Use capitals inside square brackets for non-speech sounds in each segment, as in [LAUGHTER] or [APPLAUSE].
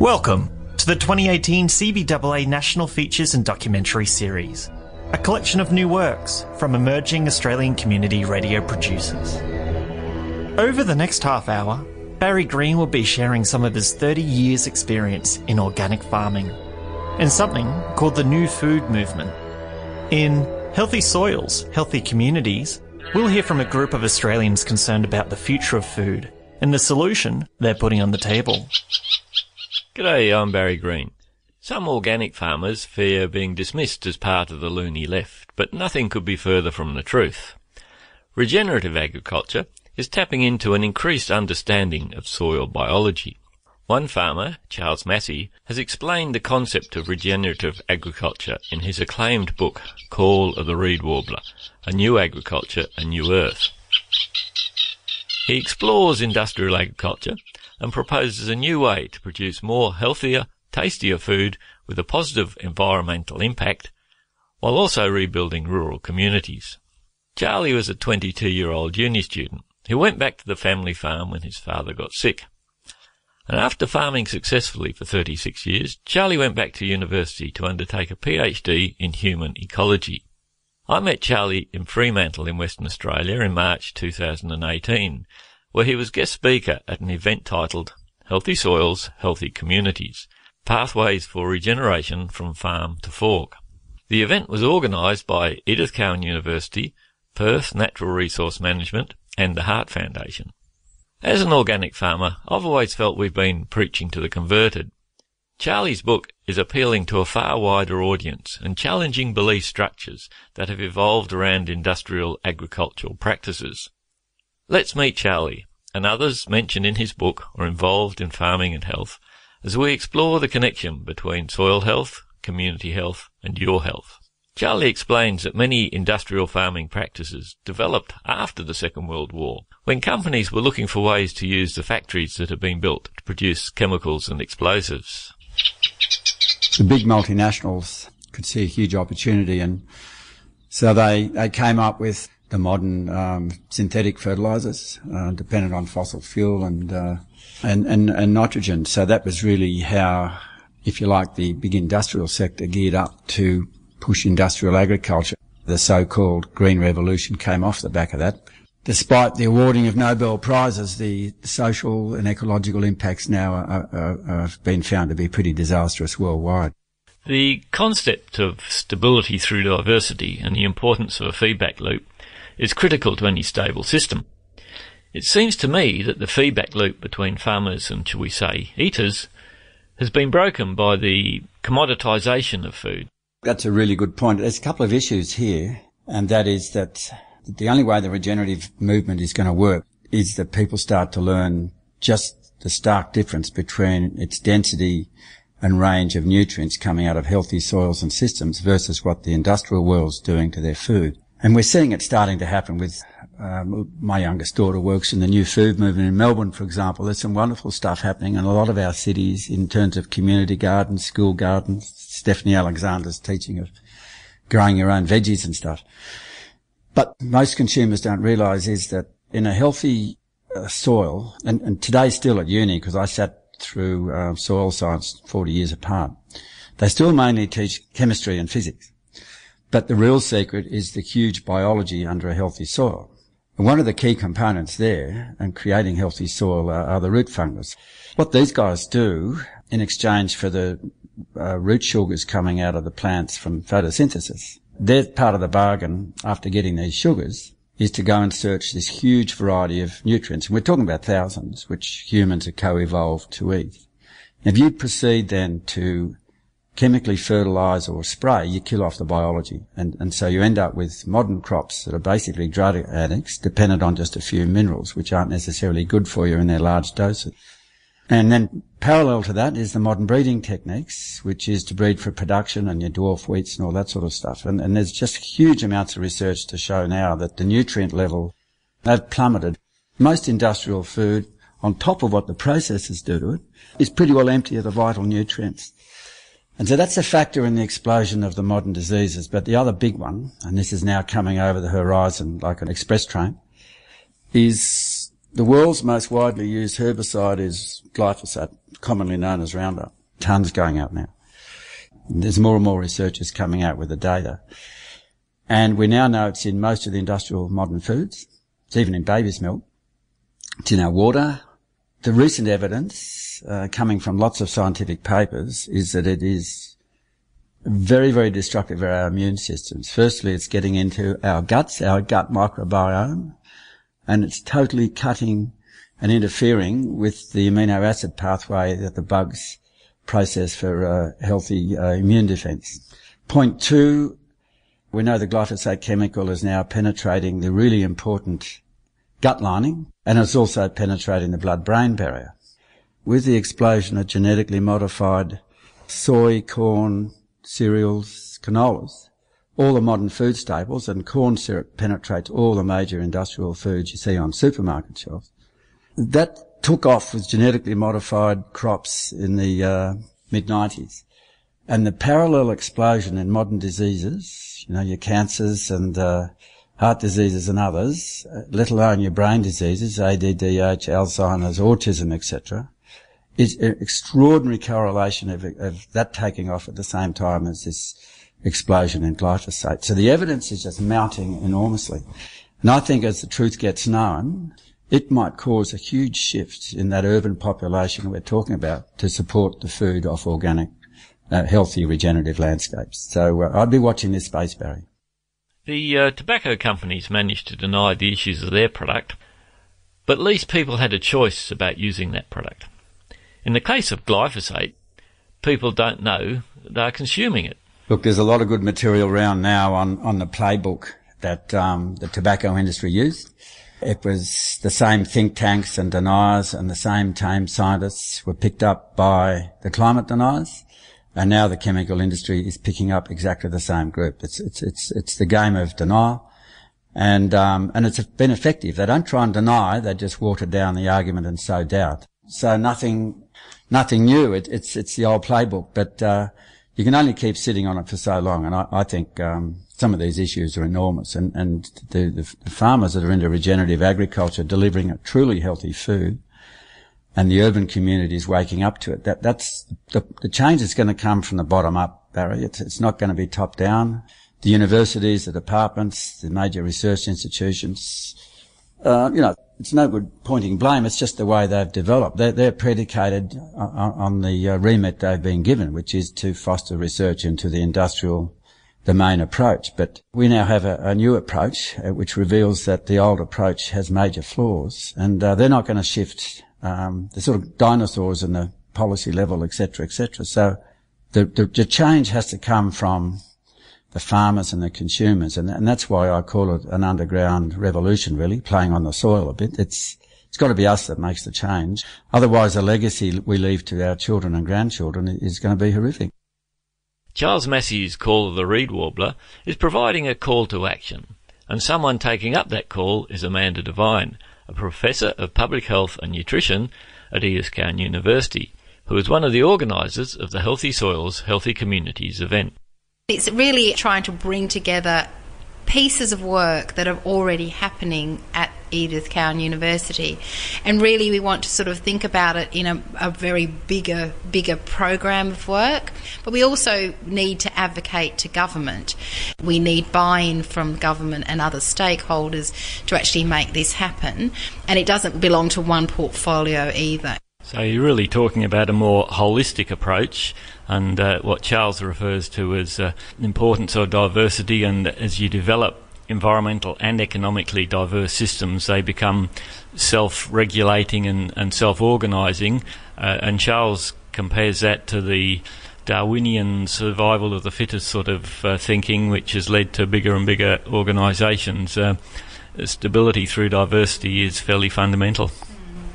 Welcome to the 2018 CBAA National Features and Documentary Series, a collection of new works from emerging Australian community radio producers. Over the next half hour, Barry Green will be sharing some of his 30 years' experience in organic farming and something called the New Food Movement. In Healthy Soils, Healthy Communities, we'll hear from a group of Australians concerned about the future of food and the solution they're putting on the table. G'day, I'm Barry Green. Some organic farmers fear being dismissed as part of the loony left, but nothing could be further from the truth. Regenerative agriculture is tapping into an increased understanding of soil biology. One farmer, Charles Massy, has explained the concept of regenerative agriculture in his acclaimed book, Call of the Reed Warbler, A New Agriculture, A New Earth. He explores industrial agriculture and proposes a new way to produce more healthier, tastier food with a positive environmental impact while also rebuilding rural communities. Charlie was a 22 year old uni student who went back to the family farm when his father got sick. And after farming successfully for 36 years, Charlie went back to university to undertake a PhD in human ecology. I met Charlie in Fremantle in Western Australia in March 2018 where he was guest speaker at an event titled Healthy Soils, Healthy Communities Pathways for Regeneration from Farm to Fork. The event was organised by Edith Cowan University, Perth Natural Resource Management, and the Heart Foundation. As an organic farmer, I've always felt we've been preaching to the converted. Charlie's book is appealing to a far wider audience and challenging belief structures that have evolved around industrial agricultural practices. Let's meet Charlie and others mentioned in his book are involved in farming and health as we explore the connection between soil health, community health and your health. Charlie explains that many industrial farming practices developed after the Second World War when companies were looking for ways to use the factories that had been built to produce chemicals and explosives. The big multinationals could see a huge opportunity and so they, they came up with the modern um, synthetic fertilizers, uh, dependent on fossil fuel and, uh, and, and and nitrogen. So that was really how, if you like, the big industrial sector geared up to push industrial agriculture. The so-called Green Revolution came off the back of that. Despite the awarding of Nobel prizes, the social and ecological impacts now have been found to be pretty disastrous worldwide. The concept of stability through diversity and the importance of a feedback loop is critical to any stable system. It seems to me that the feedback loop between farmers and, shall we say, eaters has been broken by the commoditisation of food. That's a really good point. There's a couple of issues here, and that is that the only way the regenerative movement is going to work is that people start to learn just the stark difference between its density and range of nutrients coming out of healthy soils and systems versus what the industrial world's doing to their food. And we're seeing it starting to happen with um, my youngest daughter works in the new food movement in Melbourne, for example. There's some wonderful stuff happening in a lot of our cities in terms of community gardens, school gardens. Stephanie Alexander's teaching of growing your own veggies and stuff. But most consumers don't realise is that in a healthy uh, soil, and, and today still at uni, because I sat through uh, soil science 40 years apart, they still mainly teach chemistry and physics. But the real secret is the huge biology under a healthy soil. And one of the key components there in creating healthy soil are, are the root fungus. What these guys do in exchange for the uh, root sugars coming out of the plants from photosynthesis, their part of the bargain after getting these sugars is to go and search this huge variety of nutrients. And we're talking about thousands, which humans are co-evolved to eat. If you proceed then to chemically fertilize or spray, you kill off the biology. And, and so you end up with modern crops that are basically drug addicts, dependent on just a few minerals, which aren't necessarily good for you in their large doses. And then parallel to that is the modern breeding techniques, which is to breed for production and your dwarf wheats and all that sort of stuff. And, and there's just huge amounts of research to show now that the nutrient level, they've plummeted. Most industrial food, on top of what the processors do to it, is pretty well empty of the vital nutrients. And so that's a factor in the explosion of the modern diseases. But the other big one, and this is now coming over the horizon like an express train, is The world's most widely used herbicide is glyphosate, commonly known as Roundup. Tons going out now. There's more and more researchers coming out with the data. And we now know it's in most of the industrial modern foods. It's even in baby's milk. It's in our water. The recent evidence uh, coming from lots of scientific papers is that it is very, very destructive of our immune systems. Firstly, it's getting into our guts, our gut microbiome, and it's totally cutting and interfering with the amino acid pathway that the bugs process for uh, healthy uh, immune defense. Point two, we know the glyphosate chemical is now penetrating the really important gut lining and it's also penetrating the blood-brain barrier. With the explosion of genetically modified soy, corn, cereals, canolas, all the modern food staples, and corn syrup penetrates all the major industrial foods you see on supermarket shelves. That took off with genetically modified crops in the uh, mid 90s. And the parallel explosion in modern diseases, you know, your cancers and uh, heart diseases and others, uh, let alone your brain diseases, ADDH, Alzheimer's, autism, etc., is an extraordinary correlation of, of that taking off at the same time as this explosion in glyphosate. So the evidence is just mounting enormously. And I think as the truth gets known, it might cause a huge shift in that urban population we're talking about to support the food off organic, uh, healthy, regenerative landscapes. So uh, I'd be watching this space, Barry. The uh, tobacco companies managed to deny the issues of their product, but at least people had a choice about using that product. In the case of glyphosate, people don't know they're consuming it. Look, there's a lot of good material around now on, on the playbook that um, the tobacco industry used. It was the same think tanks and deniers and the same tame scientists were picked up by the climate deniers. And now the chemical industry is picking up exactly the same group. It's, it's, it's, it's the game of denial. And, um, and it's been effective. They don't try and deny, they just water down the argument and sow doubt. So nothing nothing new. It, it's it's the old playbook, but uh, you can only keep sitting on it for so long. And I, I think um, some of these issues are enormous, and and the, the, farmers that are into regenerative agriculture delivering a truly healthy food, and the urban community is waking up to it. That that's the, the change is going to come from the bottom up, Barry. It's it's not going to be top down. The universities, the departments, the major research institutions, uh, you know, it's no good pointing blame. It's just the way they've developed. They're, they're predicated on, on the uh, remit they've been given, which is to foster research into the industrial domain approach. But we now have a, a new approach, uh, which reveals that the old approach has major flaws, and uh, they're not going to shift. Um, the sort of dinosaurs in the policy level, etc., etc. So the, the, the change has to come from the farmers and the consumers. And, and that's why I call it an underground revolution, really, playing on the soil a bit. It's, it's got to be us that makes the change. Otherwise, the legacy we leave to our children and grandchildren is going to be horrific. Charles Massy's call of the reed warbler is providing a call to action, and someone taking up that call is Amanda Devine, a professor of public health and nutrition at Edith University, who is one of the organisers of the Healthy Soils, Healthy Communities event. It's really trying to bring together pieces of work that are already happening at Edith Cowan University. And really, we want to sort of think about it in a, a, very bigger, bigger program of work. But we also need to advocate to government. We need buy in from government and other stakeholders to actually make this happen. And it doesn't belong to one portfolio either. So you're really talking about a more holistic approach and uh, what Charles refers to as uh, importance of diversity and as you develop environmental and economically diverse systems, they become self-regulating and, and self-organising. Uh, and Charles compares that to the Darwinian survival of the fittest sort of uh, thinking, which has led to bigger and bigger organisations. Uh, stability through diversity is fairly fundamental.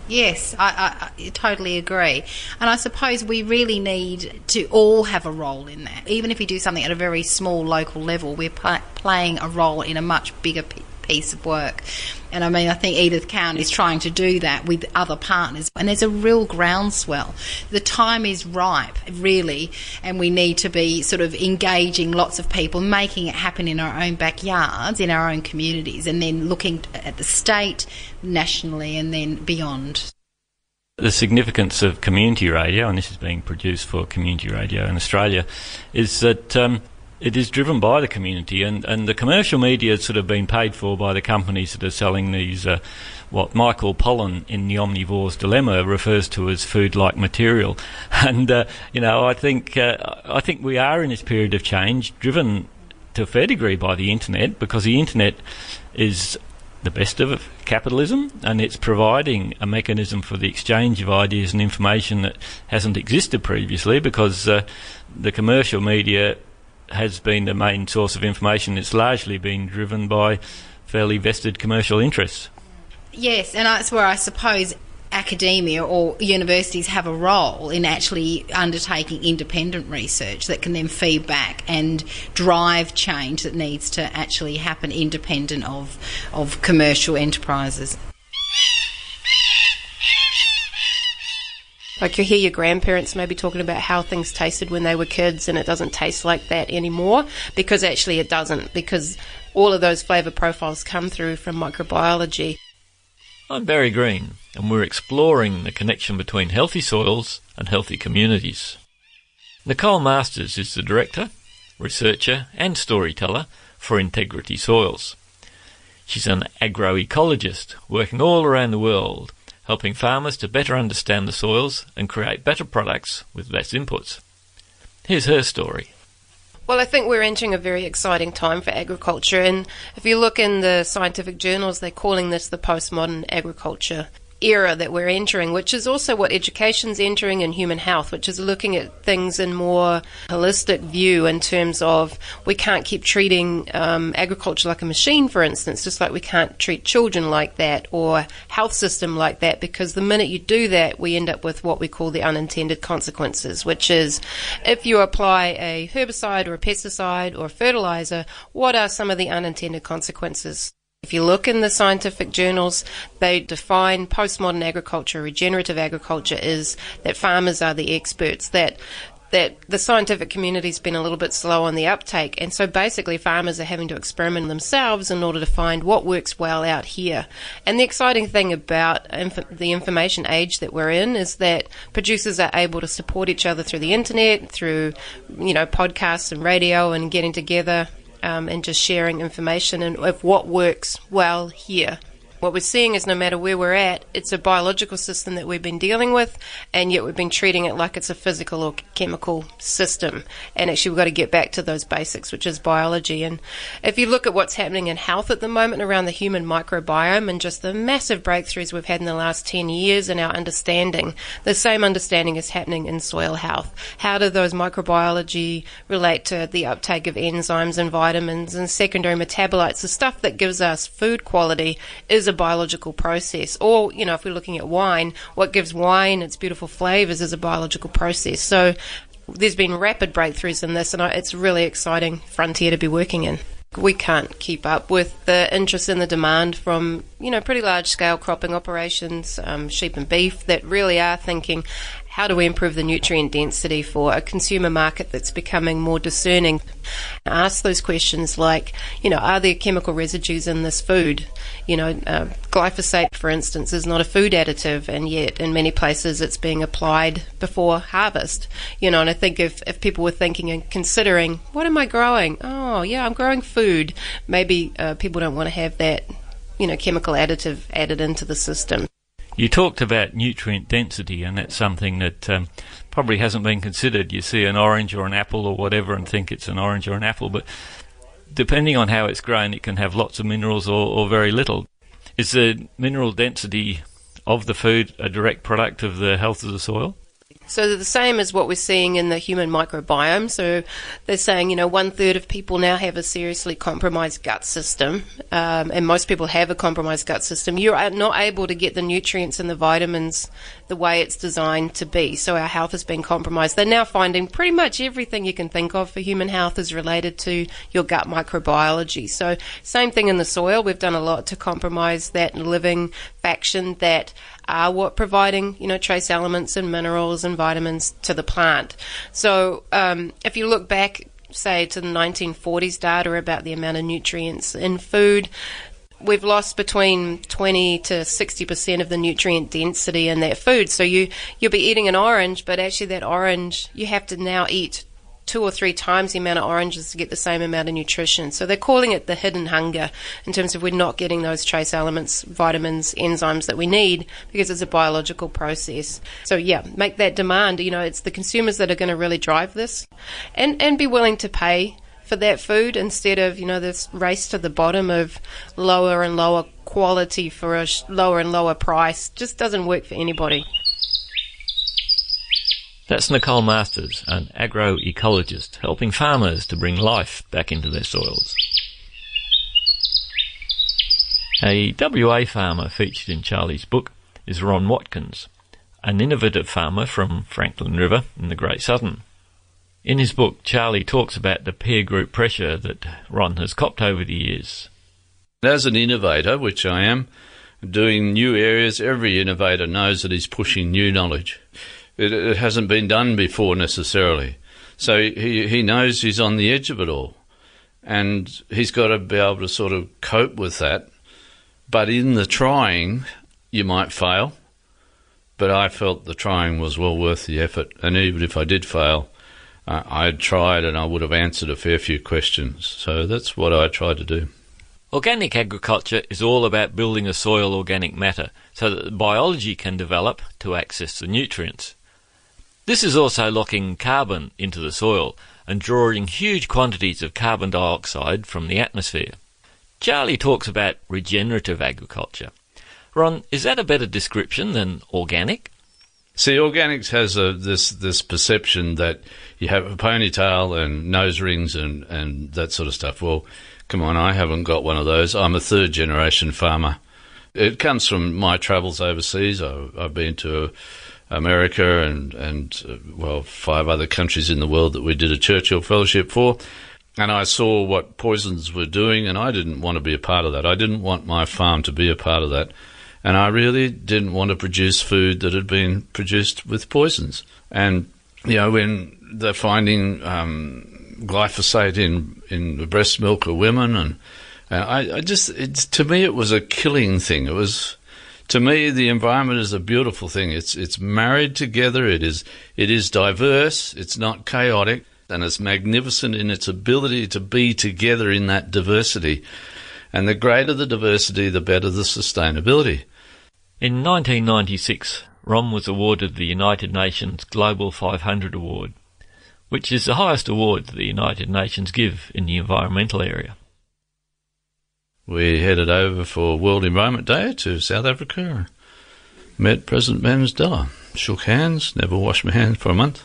Yes, I, I, I, totally agree. And I suppose we really need to all have a role in that. Even if we do something at a very small local level, we're playing a role in a much bigger piece of work. And I mean, I think Edith Cowan is trying to do that with other partners. And there's a real groundswell. The time is ripe, really, and we need to be sort of engaging lots of people, making it happen in our own backyards, in our own communities, and then looking at the state, nationally, and then beyond. The significance of community radio, and this is being produced for community radio in Australia, is that um, it is driven by the community, and, and the commercial media has sort of been paid for by the companies that are selling these, uh, what Michael Pollan in The Omnivore's Dilemma refers to as food-like material. [LAUGHS] And, uh, you know, I think, uh, I think we are in this period of change, driven to a fair degree by the internet, because the internet is the best of capitalism, and it's providing a mechanism for the exchange of ideas and information that hasn't existed previously because uh, the commercial media has been the main source of information. It's largely been driven by fairly vested commercial interests. Yes, and that's where I suppose academia or universities have a role in actually undertaking independent research that can then feed back and drive change that needs to actually happen independent of, of commercial enterprises. Like you hear your grandparents maybe talking about how things tasted when they were kids and it doesn't taste like that anymore because actually it doesn't because all of those flavour profiles come through from microbiology. I'm Barry Green and we're exploring the connection between healthy soils and healthy communities. Nicole Masters is the director, researcher and storyteller for Integrity Soils. She's an agroecologist working all around the world helping farmers to better understand the soils and create better products with less inputs. Here's her story. Well, I think we're entering a very exciting time for agriculture, and if you look in the scientific journals, they're calling this the postmodern agriculture era that we're entering, which is also what education's entering in human health, which is looking at things in more holistic view in terms of we can't keep treating um, agriculture like a machine, for instance, just like we can't treat children like that or health system like that, because the minute you do that, we end up with what we call the unintended consequences, which is if you apply a herbicide or a pesticide or a fertilizer, what are some of the unintended consequences? If you look in the scientific journals, they define postmodern agriculture, regenerative agriculture is that farmers are the experts, that that the scientific community's been a little bit slow on the uptake, and so basically farmers are having to experiment themselves in order to find what works well out here. And the exciting thing about inf- the information age that we're in is that producers are able to support each other through the internet, through you know podcasts and radio, and getting together um, and just sharing information and of what works well here. What we're seeing is no matter where we're at, it's a biological system that we've been dealing with, and yet we've been treating it like it's a physical or chemical system. And actually, we've got to get back to those basics, which is biology. And if you look at what's happening in health at the moment around the human microbiome and just the massive breakthroughs we've had in the last 10 years in our understanding, the same understanding is happening in soil health. How do those microbiology relate to the uptake of enzymes and vitamins and secondary metabolites? The stuff that gives us food quality is a biological process. Or, you know, if we're looking at wine, what gives wine its beautiful flavors is a biological process. So there's been rapid breakthroughs in this, and it's really exciting frontier to be working in. We can't keep up with the interest and the demand from, you know, pretty large scale cropping operations, um, sheep and beef that really are thinking, how do we improve the nutrient density for a consumer market that's becoming more discerning? Ask those questions like, you know, are there chemical residues in this food? You know, uh, glyphosate, for instance, is not a food additive, and yet in many places it's being applied before harvest. You know, and I think if, if people were thinking and considering, what am I growing? Oh, yeah, I'm growing food. Maybe uh, people don't want to have that, you know, chemical additive added into the system. You talked about nutrient density, and that's something that um, probably hasn't been considered. You see an orange or an apple or whatever and think it's an orange or an apple, but depending on how it's grown, it can have lots of minerals or, or very little. Is the mineral density of the food a direct product of the health of the soil? So the same as what we're seeing in the human microbiome. So they're saying, you know, one third of people now have a seriously compromised gut system, um, and most people have a compromised gut system. You're not able to get the nutrients and the vitamins the way it's designed to be. So our health has been compromised. They're now finding pretty much everything you can think of for human health is related to your gut microbiology. So same thing in the soil. We've done a lot to compromise that living faction that are what providing, you know, trace elements and minerals and vitamins to the plant. So um, if you look back say to the 1940s data about the amount of nutrients in food we've lost between 20 to 60% of the nutrient density in that food. So you, you'll be eating an orange, but actually that orange, you have to now eat two or three times the amount of oranges to get the same amount of nutrition. So they're calling it the hidden hunger in terms of we're not getting those trace elements, vitamins, enzymes that we need because it's a biological process. So yeah, make that demand. You know, it's the consumers that are going to really drive this and, and be willing to pay for that food instead of, you know, this race to the bottom of lower and lower quality for a lower and lower price. Just doesn't work for anybody. That's Nicole Masters, an agroecologist, helping farmers to bring life back into their soils. A WA farmer featured in Charlie's book is Ron Watkins, an innovative farmer from Frankland River in the Great Southern. In his book, Charlie talks about the peer group pressure that Ron has copped over the years. As an innovator, which I am, doing new areas, every innovator knows that he's pushing new knowledge. It, it hasn't been done before necessarily. So he, he knows he's on the edge of it all. And he's got to be able to sort of cope with that. But in the trying, you might fail. But I felt the trying was well worth the effort. And even if I did fail, uh, I had tried and I would have answered a fair few questions. So that's what I tried to do. Organic agriculture is all about building a soil organic matter so that the biology can develop to access the nutrients. This is also locking carbon into the soil and drawing huge quantities of carbon dioxide from the atmosphere. Charlie talks about regenerative agriculture. Ron, is that a better description than organic? See, organics has a, this this perception that you have a ponytail and nose rings and, and that sort of stuff. Well, come on, I haven't got one of those. I'm a third generation farmer. It comes from my travels overseas. I, have been to America and and uh, well five other countries in the world that we did a Churchill Fellowship for, and I saw what poisons were doing, and I didn't want to be a part of that. I didn't want my farm to be a part of that. And I really didn't want to produce food that had been produced with poisons. And, you know, when they're finding um, glyphosate in, in the breast milk of women, and uh, I, I just, to me, it was a killing thing. It was, to me, the environment is a beautiful thing. It's, it's married together. It is, it is diverse. It's not chaotic. And it's magnificent in its ability to be together in that diversity. And the greater the diversity, the better the sustainability. In 1996, Ron was awarded the United Nations Global 500 Award, which is the highest award the United Nations give in the environmental area. We headed over for World Environment Day to South Africa, met President Mandela, shook hands, never washed my hands for a month.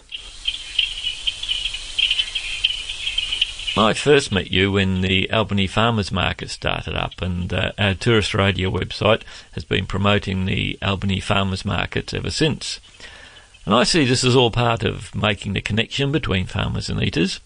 I first met you when the Albany Farmers Market started up, and uh, our tourist radio website has been promoting the Albany Farmers Market ever since. And I see this as all part of making the connection between farmers and eaters.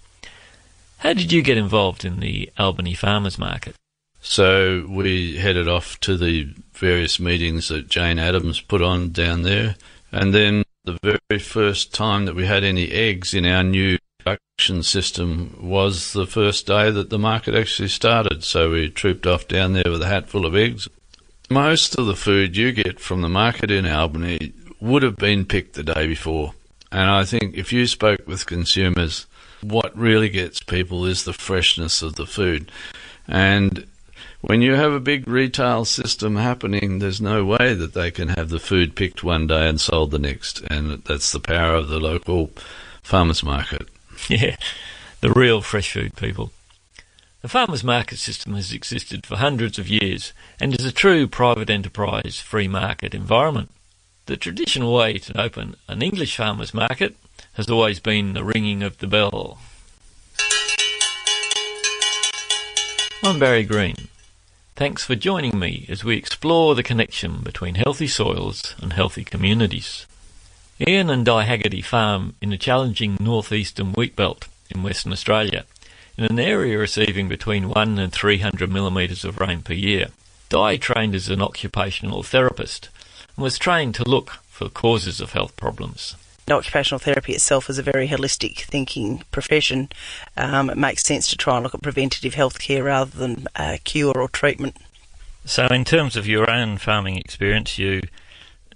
How did you get involved in the Albany Farmers Market? So we headed off to the various meetings that Jane Addams put on down there, and then the very first time that we had any eggs in our new production system was the first day that the market actually started. So we trooped off down there with a hatful of eggs. Most of the food you get from the market in Albany would have been picked the day before. And I think if you spoke with consumers, what really gets people is the freshness of the food. And when you have a big retail system happening, there's no way that they can have the food picked one day and sold the next. And that's the power of the local farmers market. [LAUGHS] Yeah, the real fresh food people. The farmers market system has existed for hundreds of years and is a true private enterprise free market environment. The traditional way to open an English farmer's market has always been the ringing of the bell. I'm Barry Green. Thanks for joining me as we explore the connection between healthy soils and healthy communities. Ian and Di Haggerty farm in a challenging northeastern wheat belt in Western Australia, in an area receiving between 1 and 300 millimetres of rain per year. Di trained as an occupational therapist and was trained to look for causes of health problems. Occupational therapy itself is a very holistic thinking profession. Um, it makes sense to try and look at preventative health care rather than uh, cure or treatment. So, in terms of your own farming experience, you,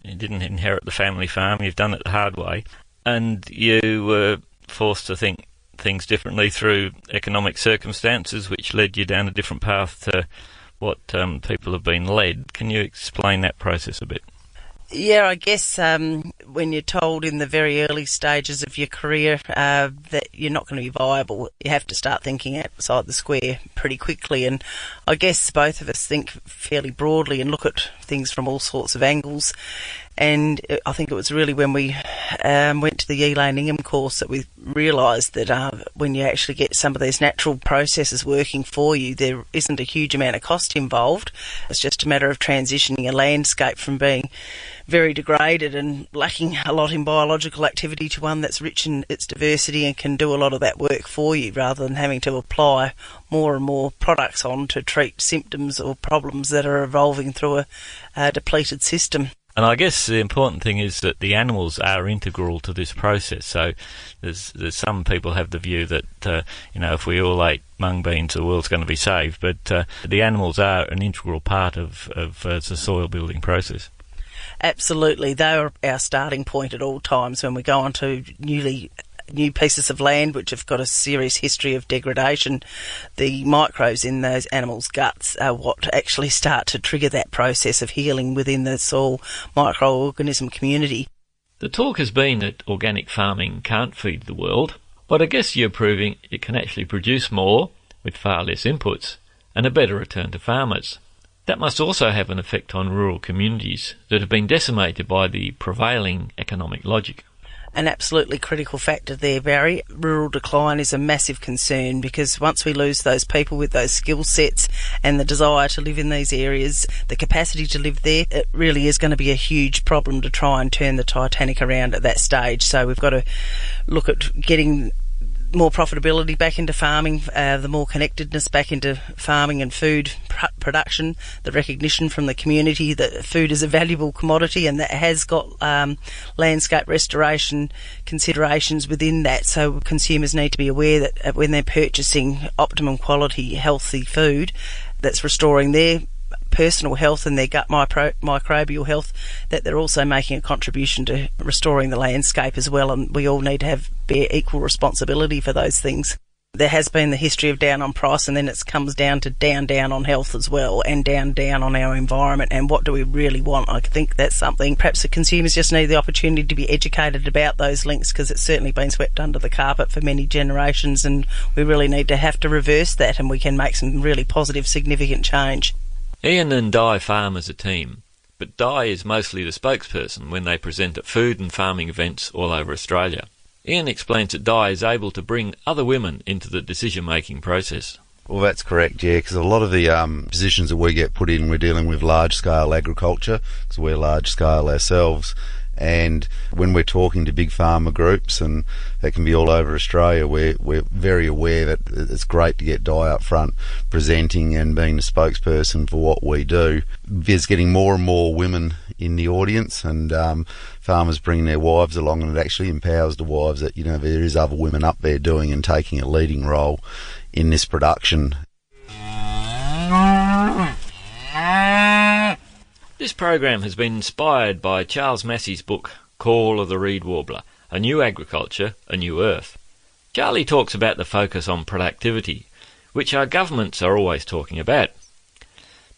you didn't inherit the family farm, you've done it the hard way, and you were forced to think things differently through economic circumstances, which led you down a different path to what um, people have been led. Can you explain that process a bit? Yeah, I guess um, when you're told in the very early stages of your career uh, that you're not going to be viable, you have to start thinking outside the square pretty quickly. And I guess both of us think fairly broadly and look at things from all sorts of angles. And I think it was really when we um, went to the Elaine Ingham course that we realised that uh, when you actually get some of these natural processes working for you, there isn't a huge amount of cost involved. It's just a matter of transitioning a landscape from being very degraded and lacking a lot in biological activity to one that's rich in its diversity and can do a lot of that work for you rather than having to apply more and more products on to treat symptoms or problems that are evolving through a, a depleted system. And I guess the important thing is that the animals are integral to this process. So there's, there's some people have the view that uh, you know if we all ate mung beans, the world's going to be saved. But uh, the animals are an integral part of of uh, the soil building process. Absolutely, they are our starting point at all times when we go onto newly new pieces of land which have got a serious history of degradation, the microbes in those animals' guts are what actually start to trigger that process of healing within the soil microorganism community. The talk has been that organic farming can't feed the world, but I guess you're proving it can actually produce more with far less inputs and a better return to farmers. That must also have an effect on rural communities that have been decimated by the prevailing economic logic an absolutely critical factor there, Barry. Rural decline is a massive concern because once we lose those people with those skill sets and the desire to live in these areas, the capacity to live there, it really is going to be a huge problem to try and turn the Titanic around at that stage. So we've got to look at getting more profitability back into farming, uh, the more connectedness back into farming and food production, the recognition from the community that food is a valuable commodity and that has got um, landscape restoration considerations within that. So consumers need to be aware that uh, when they're purchasing optimum quality, healthy food, that's restoring their personal health and their gut micro- microbial health, that they're also making a contribution to restoring the landscape as well. And we all need to have bear equal responsibility for those things. There has been the history of down on price, and then it comes down to down down on health as well, and down down on our environment. And what do we really want? I think that's something perhaps the consumers just need the opportunity to be educated about those links because it's certainly been swept under the carpet for many generations, and we really need to have to reverse that, and we can make some really positive, significant change. Ian and Di farm as a team, but Di is mostly the spokesperson when they present at food and farming events all over Australia. Ian explains that Di is able to bring other women into the decision making process. Well, that's correct, yeah, because a lot of the um, positions that we get put in, we're dealing with large scale agriculture, because we're large scale ourselves. And when we're talking to big farmer groups, and that can be all over Australia, we're, we're very aware that it's great to get Di up front presenting and being the spokesperson for what we do. There's getting more and more women in the audience, and um, farmers bringing their wives along, and it actually empowers the wives that, you know, there is other women up there doing and taking a leading role in this production. This program has been inspired by Charles Massy's book, Call of the Reed Warbler A New Agriculture, A New Earth. Charlie talks about the focus on productivity, which our governments are always talking about.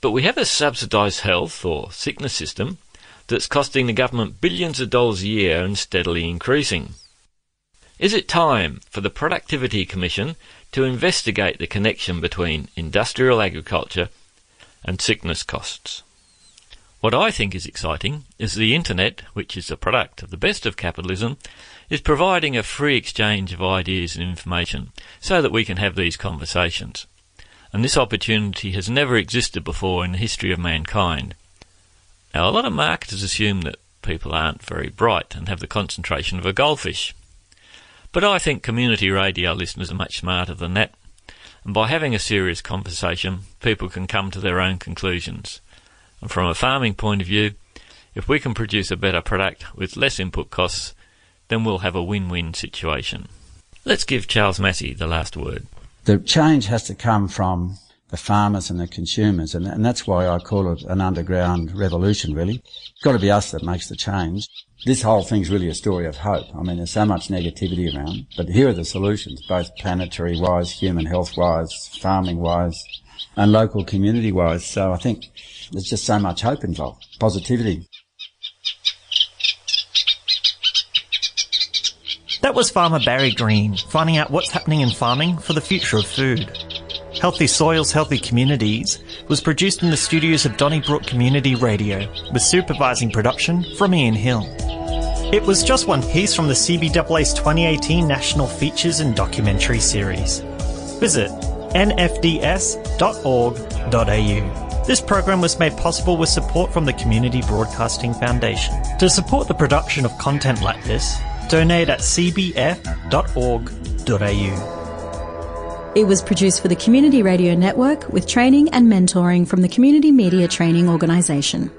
But we have a subsidised health or sickness system that's costing the government billions of dollars a year and steadily increasing. Is it time for the Productivity Commission to investigate the connection between industrial agriculture and sickness costs? What I think is exciting is the internet, which is a product of the best of capitalism, is providing a free exchange of ideas and information so that we can have these conversations. And this opportunity has never existed before in the history of mankind. Now, a lot of marketers assume that people aren't very bright and have the concentration of a goldfish. But I think community radio listeners are much smarter than that. And by having a serious conversation, people can come to their own conclusions. And from a farming point of view, if we can produce a better product with less input costs, then we'll have a win-win situation. Let's give Charles Massy the last word. The change has to come from the farmers and the consumers, and, and that's why I call it an underground revolution, really. It's got to be us that makes the change. This whole thing's really a story of hope. I mean, there's so much negativity around, but here are the solutions, both planetary wise, human health wise, farming wise, and local community wise. So I think there's just so much hope involved, positivity. That was farmer Barry Green finding out what's happening in farming for the future of food. Healthy Soils, Healthy Communities was produced in the studios of Donnybrook Community Radio with supervising production from Ian Hill. It was just one piece from the CBAA's 2018 National Features and Documentary Series. Visit nfds.org.au. This program was made possible with support from the Community Broadcasting Foundation. To support the production of content like this, donate at cbf.org.au. It was produced for the Community Radio Network with training and mentoring from the Community Media Training Organisation.